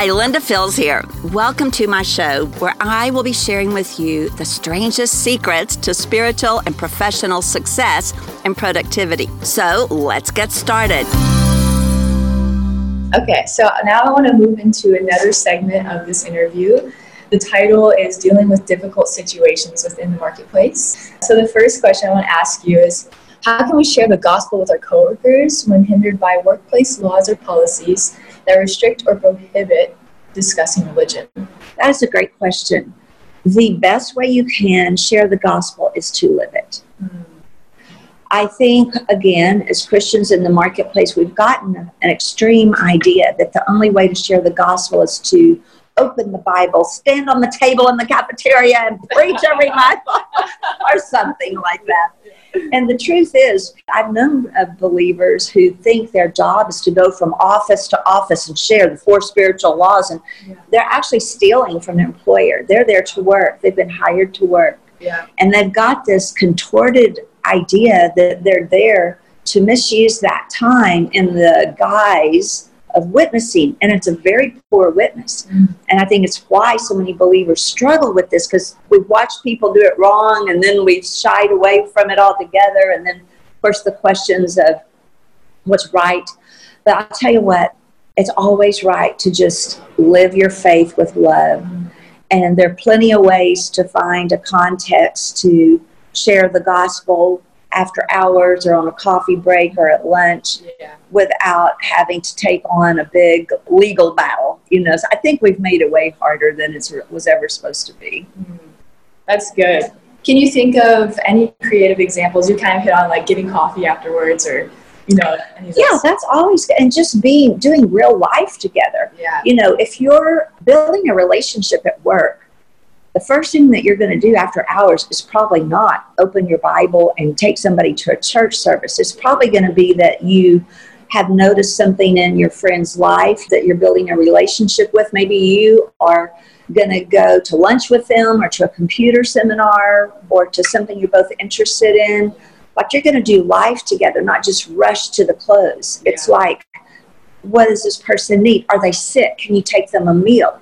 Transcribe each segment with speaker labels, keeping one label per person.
Speaker 1: Hi, Linda Fields here. Welcome to my show where I will be sharing with you the strangest secrets to spiritual and professional success and productivity. So let's get started.
Speaker 2: Okay, so now I want to move into another segment of this interview. The title is Dealing with Difficult Situations Within the Marketplace. So, the first question I want to ask you is How can we share the gospel with our coworkers when hindered by workplace laws or policies that restrict or prohibit discussing religion?
Speaker 3: That is a great question. The best way you can share the gospel is to live it. Mm. I think, again, as Christians in the marketplace, we've gotten an extreme idea that the only way to share the gospel is to open the Bible, stand on the table in the cafeteria, and preach every month, or something like that. And the truth is, I've known of believers who think their job is to go from office to office and share the four spiritual laws, and yeah. they're actually stealing from their employer. They're there to work, they've been hired to work. Yeah. And they've got this contorted idea that they're there to misuse that time in the guise of witnessing, and it's a very poor witness. Mm. And I think it's why so many believers struggle with this because we've watched people do it wrong, and then we've shied away from it altogether. And then, of course, the questions of what's right. But I'll tell you what, it's always right to just live your faith with love. Mm. And there are plenty of ways to find a context to share the gospel after hours or on a coffee break or at lunch yeah. without having to take on a big legal battle. You know, so I think we've made it way harder than it was ever supposed to be. Mm.
Speaker 2: That's good. Can you think of any creative examples? You kind of hit on like getting coffee afterwards or you know
Speaker 3: yeah that's always good. and just being doing real life together yeah you know if you're building a relationship at work the first thing that you're going to do after hours is probably not open your Bible and take somebody to a church service. It's probably going to be that you have noticed something in your friend's life that you're building a relationship with. Maybe you are going to go to lunch with them or to a computer seminar or to something you're both interested in. But you're going to do life together, not just rush to the close. Yeah. It's like, what does this person need? Are they sick? Can you take them a meal?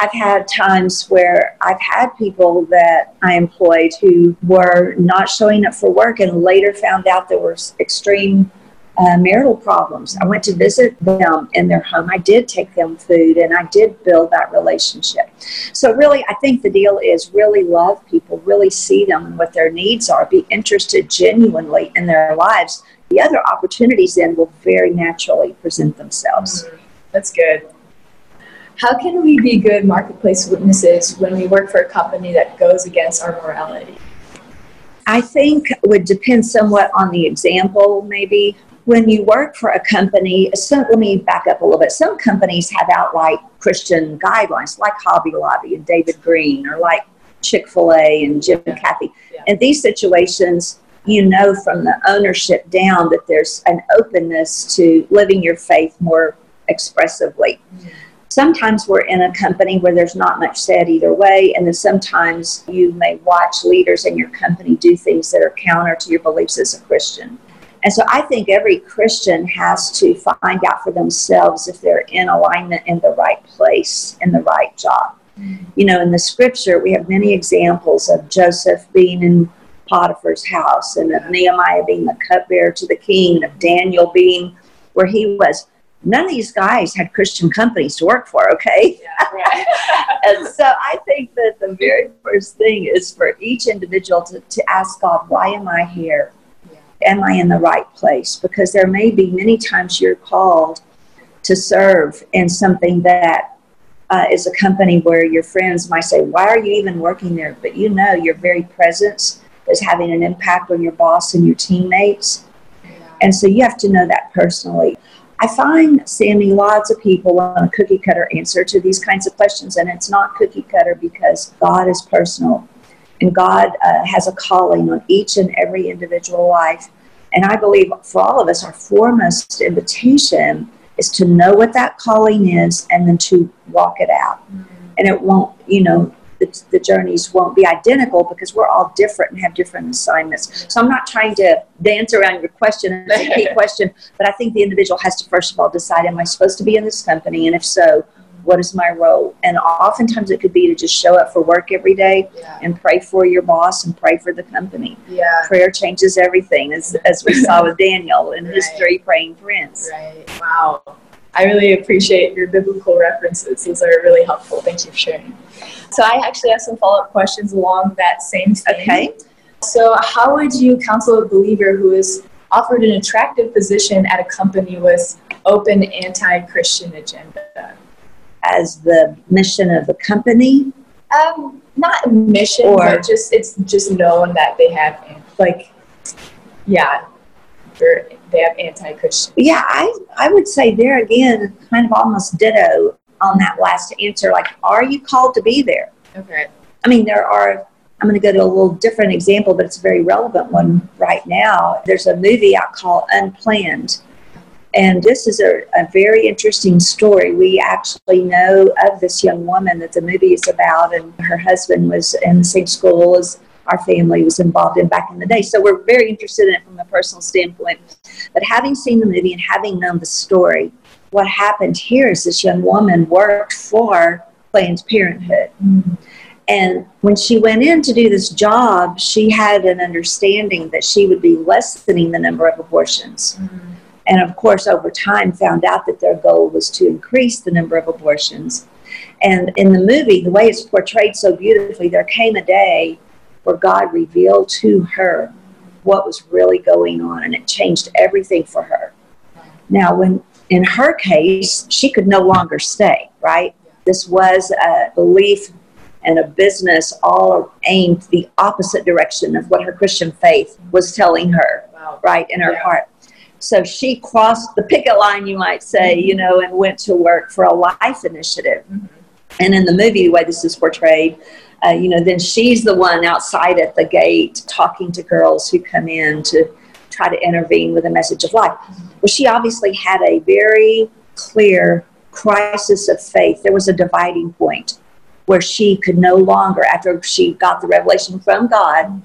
Speaker 3: I've had times where I've had people that I employed who were not showing up for work and later found out there were extreme uh, marital problems. I went to visit them in their home. I did take them food and I did build that relationship. So, really, I think the deal is really love people, really see them and what their needs are, be interested genuinely in their lives. The other opportunities then will very naturally present themselves.
Speaker 2: Mm, that's good. How can we be good marketplace witnesses when we work for a company that goes against our morality?
Speaker 3: I think would depend somewhat on the example, maybe. When you work for a company, some, let me back up a little bit. Some companies have outright Christian guidelines, like Hobby Lobby and David Green, or like Chick fil A and Jim and Kathy. Yeah. In these situations, you know from the ownership down that there's an openness to living your faith more expressively. Mm-hmm sometimes we're in a company where there's not much said either way, and then sometimes you may watch leaders in your company do things that are counter to your beliefs as a Christian. And so I think every Christian has to find out for themselves if they're in alignment in the right place, in the right job. Mm-hmm. You know, in the scripture, we have many examples of Joseph being in Potiphar's house, and of Nehemiah being the cupbearer to the king, and of Daniel being where he was none of these guys had Christian companies to work for, okay? Yeah, right. and so I think that the very first thing is for each individual to, to ask God, why am I here? Yeah. Am I in the right place? Because there may be many times you're called to serve in something that uh, is a company where your friends might say, Why are you even working there? But you know your very presence is having an impact on your boss and your teammates. Yeah. And so you have to know that personally. I find, Sammy, lots of people want a cookie cutter answer to these kinds of questions, and it's not cookie cutter because God is personal and God uh, has a calling on each and every individual life. And I believe for all of us, our foremost invitation is to know what that calling is and then to walk it out. Mm-hmm. And it won't, you know, the, the journeys won't be identical because we're all different and have different assignments. So I'm not trying to dance around your question and a key question, but I think the individual has to first of all decide, am I supposed to be in this company? And if so, What is my role? And oftentimes it could be to just show up for work every day
Speaker 2: Yeah.
Speaker 3: and pray for your boss and pray for the company.
Speaker 2: Yeah.
Speaker 3: Prayer changes everything, as, as we saw with Daniel in his three praying friends.
Speaker 2: Right. Wow. I really appreciate your biblical references. Those are really helpful. Thank you for sharing. So I actually have some follow-up questions along that same theme.
Speaker 3: Okay.
Speaker 2: So how would you counsel a believer who is offered an attractive position at a company with open anti-Christian agenda?
Speaker 3: As the mission of the company,
Speaker 2: Um, not a mission,
Speaker 3: Or-
Speaker 2: but just it's just known that they have like, yeah, they have anti-Christian.
Speaker 3: yeah, I, I would say there again, kind of almost ditto on that last answer. Like, are you called to be there?
Speaker 2: Okay.
Speaker 3: I mean, there are, I'm going to go to a little different example, but it's a very relevant one right now. There's a movie I call Unplanned. And this is a, a very interesting story. We actually know of this young woman that the movie is about, and her husband was in the same school as our family was involved in back in the day. So we're very interested in it from a personal standpoint. But having seen the movie and having known the story, what happened here is this young woman worked for Planned Parenthood. Mm-hmm. And when she went in to do this job, she had an understanding that she would be lessening the number of abortions. Mm-hmm. And of course, over time, found out that their goal was to increase the number of abortions. And in the movie, the way it's portrayed so beautifully, there came a day where God revealed to her what was really going on, and it changed everything for her. Now, when in her case, she could no longer stay, right? This was a belief and a business all aimed the opposite direction of what her Christian faith was telling her,
Speaker 2: Wow.
Speaker 3: right, in her
Speaker 2: Yeah.
Speaker 3: heart. So she crossed the picket line, you might say, you know, and went to work for a life initiative.
Speaker 2: Mhm.
Speaker 3: And in the movie, the way this is portrayed, uh, you know, then she's the one outside at the gate talking to girls who come in to try to intervene with a message of life. Well, she obviously had a very clear crisis of faith. There was a dividing point where she could no longer, after she got the revelation from God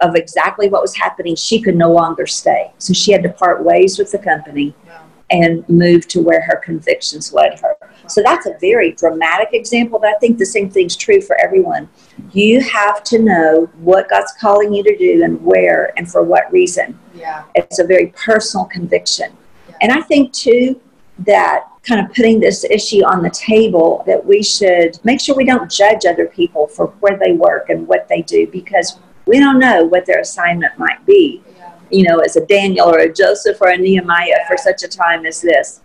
Speaker 3: of exactly what was happening, she could no longer stay. So she had to part ways with the company
Speaker 2: Wow.
Speaker 3: And move to where her convictions led her. So that's a very dramatic example, but I think the same thing's true for everyone. You have to know what God's calling you to do and where and for what reason.
Speaker 2: Yeah.
Speaker 3: It's a very personal conviction.
Speaker 2: Yeah.
Speaker 3: And I think, too, that kind of putting this issue on the table, that we should make sure we don't judge other people for where they work and what they do because we don't know what their assignment might be. You know, as a Daniel or a Joseph or a Nehemiah for such a time as this.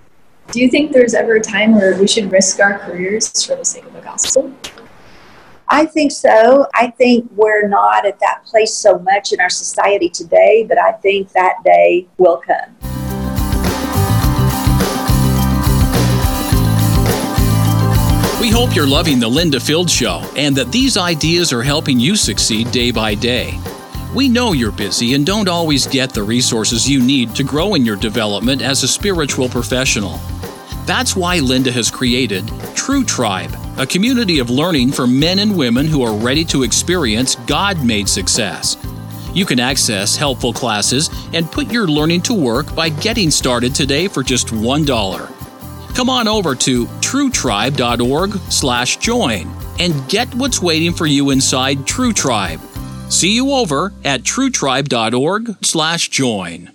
Speaker 2: Do you think there's ever a time where we should risk our careers for the sake of the gospel?
Speaker 3: I think so. I think we're not at that place so much in our society today, but I think that day will come.
Speaker 4: We hope you're loving the Linda Field Show and that these ideas are helping you succeed day by day. We know you're busy and don't always get the resources you need to grow in your development as a spiritual professional. That's why Linda has created True Tribe, a community of learning for men and women who are ready to experience God made success. You can access helpful classes and put your learning to work by getting started today for just $1. Come on over to truetribe.org/join and get what's waiting for you inside True Tribe. See you over at truetribe.org/join.